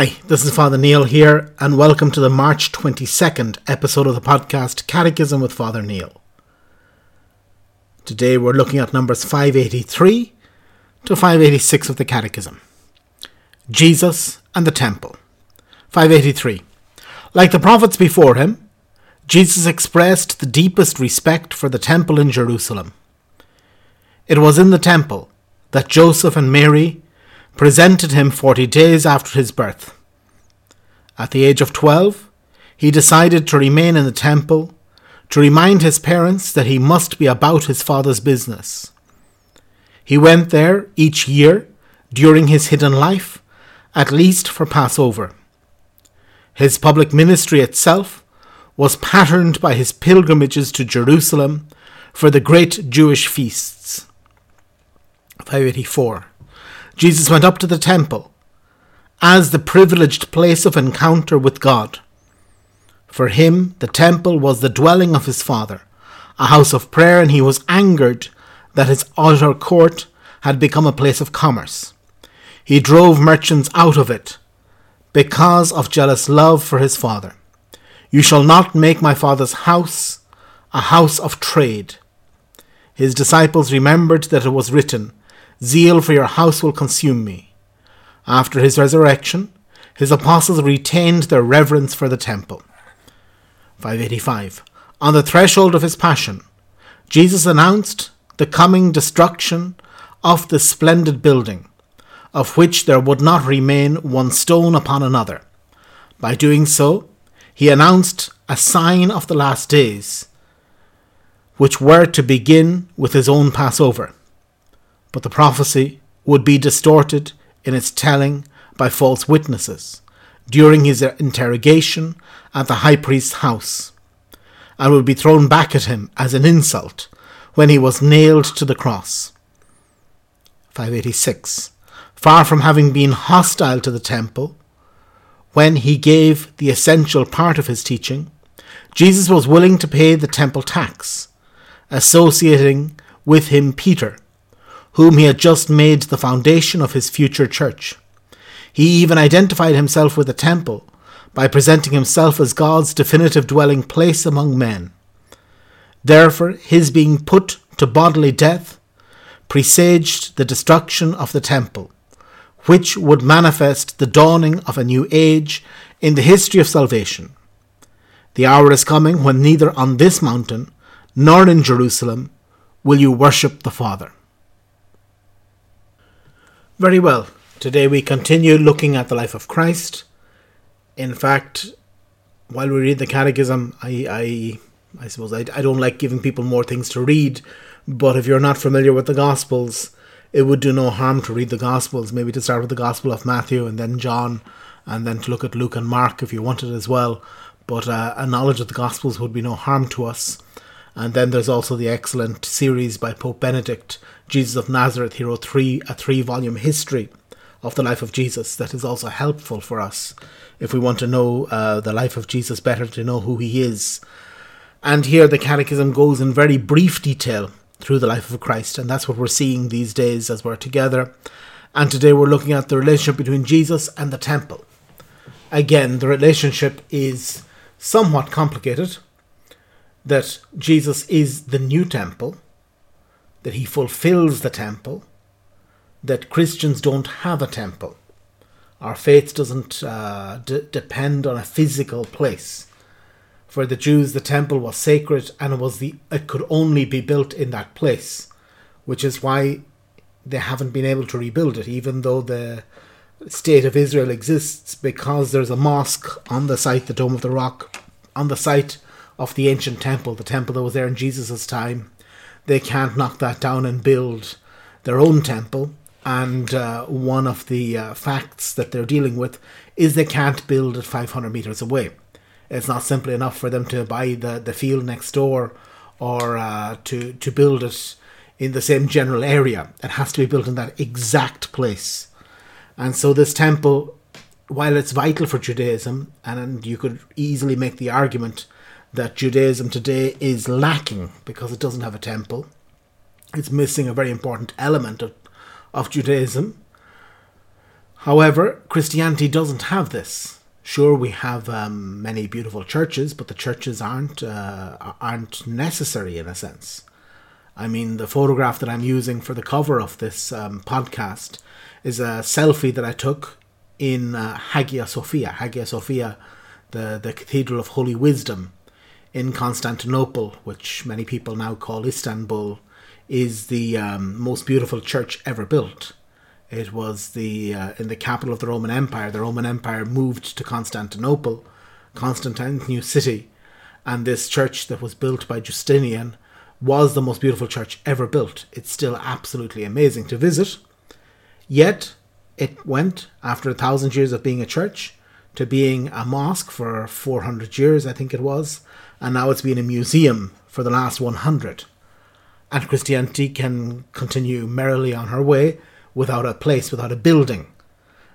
Hi, this is Father Neil here, and welcome to the March 22nd episode of the podcast Catechism with Father Neil. Today we're looking at numbers 583 to 586 of the Catechism. Jesus and the Temple. 583. Like the prophets before him, Jesus expressed the deepest respect for the temple in Jerusalem. It was in the temple that Joseph and Mary presented him 40 days after his birth. At the age of 12, he decided to remain in the temple to remind his parents that he must be about his father's business. He went there each year during his hidden life, at least for Passover. His public ministry itself was patterned by his pilgrimages to Jerusalem for the great Jewish feasts. 584. Jesus went up to the temple as the privileged place of encounter with God. For him, the temple was the dwelling of his Father, a house of prayer, and he was angered that his outer court had become a place of commerce. He drove merchants out of it because of jealous love for his Father. You shall not make my Father's house a house of trade. His disciples remembered that it was written, Zeal for your house will consume me. After his resurrection, his apostles retained their reverence for the temple. 585. On the threshold of his passion, Jesus announced the coming destruction of the splendid building, of which there would not remain one stone upon another. By doing so, he announced a sign of the last days, which were to begin with his own Passover but the prophecy would be distorted in its telling by false witnesses during his interrogation at the high priest's house, and would be thrown back at him as an insult when he was nailed to the cross. 586. Far from having been hostile to the temple, when he gave the essential part of his teaching, Jesus was willing to pay the temple tax, associating with him Peter, whom he had just made the foundation of his future church. He even identified himself with the temple by presenting himself as God's definitive dwelling place among men. Therefore, his being put to bodily death presaged the destruction of the temple, which would manifest the dawning of a new age in the history of salvation. The hour is coming when neither on this mountain nor in Jerusalem will you worship the Father. Very well. Today we continue looking at the life of Christ. In fact, while we read the Catechism, I, I, I suppose I, I don't like giving people more things to read. But if you're not familiar with the Gospels, it would do no harm to read the Gospels. Maybe to start with the Gospel of Matthew and then John, and then to look at Luke and Mark if you wanted as well. But uh, a knowledge of the Gospels would be no harm to us. And then there's also the excellent series by Pope Benedict Jesus of Nazareth, he wrote three a three volume history of the life of Jesus that is also helpful for us if we want to know uh, the life of Jesus better, to know who he is. And here the Catechism goes in very brief detail through the life of Christ, and that's what we're seeing these days as we're together. And today we're looking at the relationship between Jesus and the temple. Again, the relationship is somewhat complicated. That Jesus is the new temple, that he fulfills the temple, that Christians don't have a temple. Our faith doesn't uh, d- depend on a physical place. For the Jews, the temple was sacred and it, was the, it could only be built in that place, which is why they haven't been able to rebuild it, even though the state of Israel exists, because there's a mosque on the site, the Dome of the Rock, on the site of the ancient temple, the temple that was there in Jesus' time they can't knock that down and build their own temple. And uh, one of the uh, facts that they're dealing with is they can't build it 500 meters away. It's not simply enough for them to buy the, the field next door or uh, to, to build it in the same general area. It has to be built in that exact place. And so this temple, while it's vital for Judaism, and you could easily make the argument that Judaism today is lacking because it doesn't have a temple. It's missing a very important element of, of Judaism. However, Christianity doesn't have this. Sure, we have um, many beautiful churches, but the churches aren't uh, aren't necessary in a sense. I mean, the photograph that I'm using for the cover of this um, podcast is a selfie that I took in uh, Hagia Sophia. Hagia Sophia, the, the Cathedral of Holy Wisdom in Constantinople, which many people now call Istanbul, is the um, most beautiful church ever built. It was the uh, in the capital of the Roman Empire. The Roman Empire moved to Constantinople, Constantine's new city, and this church that was built by Justinian was the most beautiful church ever built. It's still absolutely amazing to visit. Yet, it went, after a thousand years of being a church, to being a mosque for 400 years, I think it was, and now it's been a museum for the last 100. And Christianity can continue merrily on her way without a place, without a building.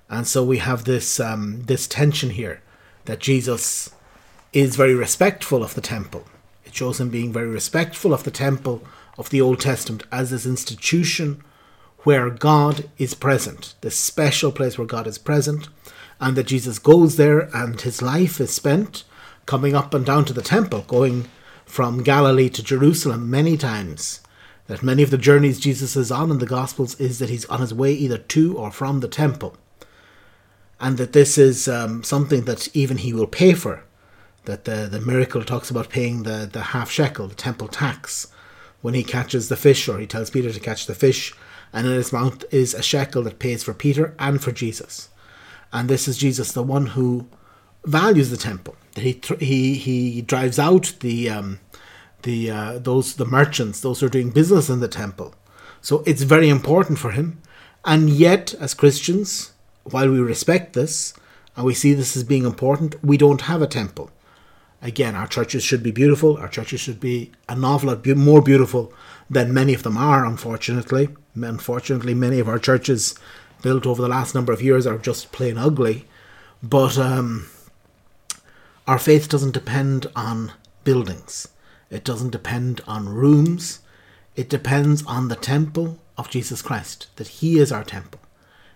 And so we have this um, this tension here that Jesus is very respectful of the temple It shows him being very respectful of the temple of the Old Testament as this institution where God is present, this special place where God is present, and that Jesus goes there and his life is spent coming up and down to the temple, going from Galilee to Jerusalem many times. That many of the journeys Jesus is on in the Gospels is that he's on his way either to or from the temple. And that this is um, something that even he will pay for that the, the miracle talks about paying the, the half shekel, the temple tax, when he catches the fish, or he tells Peter to catch the fish, and in his mouth is a shekel that pays for Peter and for Jesus. And this is Jesus, the one who values the temple. He he he drives out the um, the uh, those the merchants, those who are doing business in the temple. So it's very important for him. And yet, as Christians, while we respect this and we see this as being important, we don't have a temple. Again, our churches should be beautiful. Our churches should be an awful lot more beautiful than many of them are, unfortunately. Unfortunately, many of our churches built over the last number of years are just plain ugly. But um, our faith doesn't depend on buildings, it doesn't depend on rooms. It depends on the temple of Jesus Christ, that He is our temple.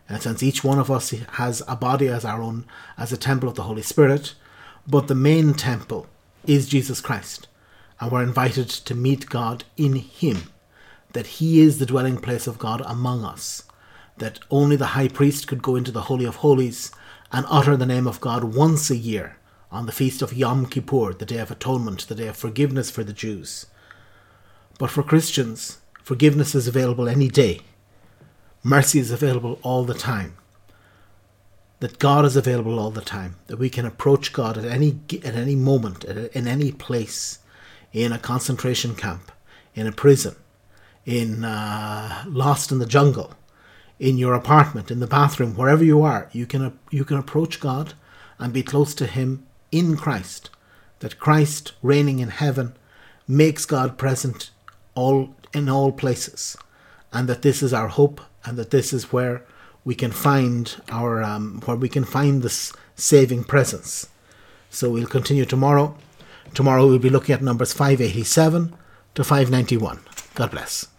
In a sense, each one of us has a body as our own, as a temple of the Holy Spirit, but the main temple is Jesus Christ, and we're invited to meet God in Him, that He is the dwelling place of God among us, that only the high priest could go into the Holy of Holies and utter the name of God once a year on the feast of Yom Kippur, the Day of Atonement, the Day of Forgiveness for the Jews. But for Christians, forgiveness is available any day. Mercy is available all the time that God is available all the time, that we can approach God at any at any moment, at, in any place, in a concentration camp, in a prison, in uh, lost in the jungle, in your apartment, in the bathroom, wherever you are, you can you can approach God and be close to Him in Christ. That Christ reigning in heaven makes God present all in all places, and that this is our hope, and that this is where we can find our um, where we can find this saving presence. So we'll continue tomorrow. Tomorrow we'll be looking at numbers 587 to 591. God bless.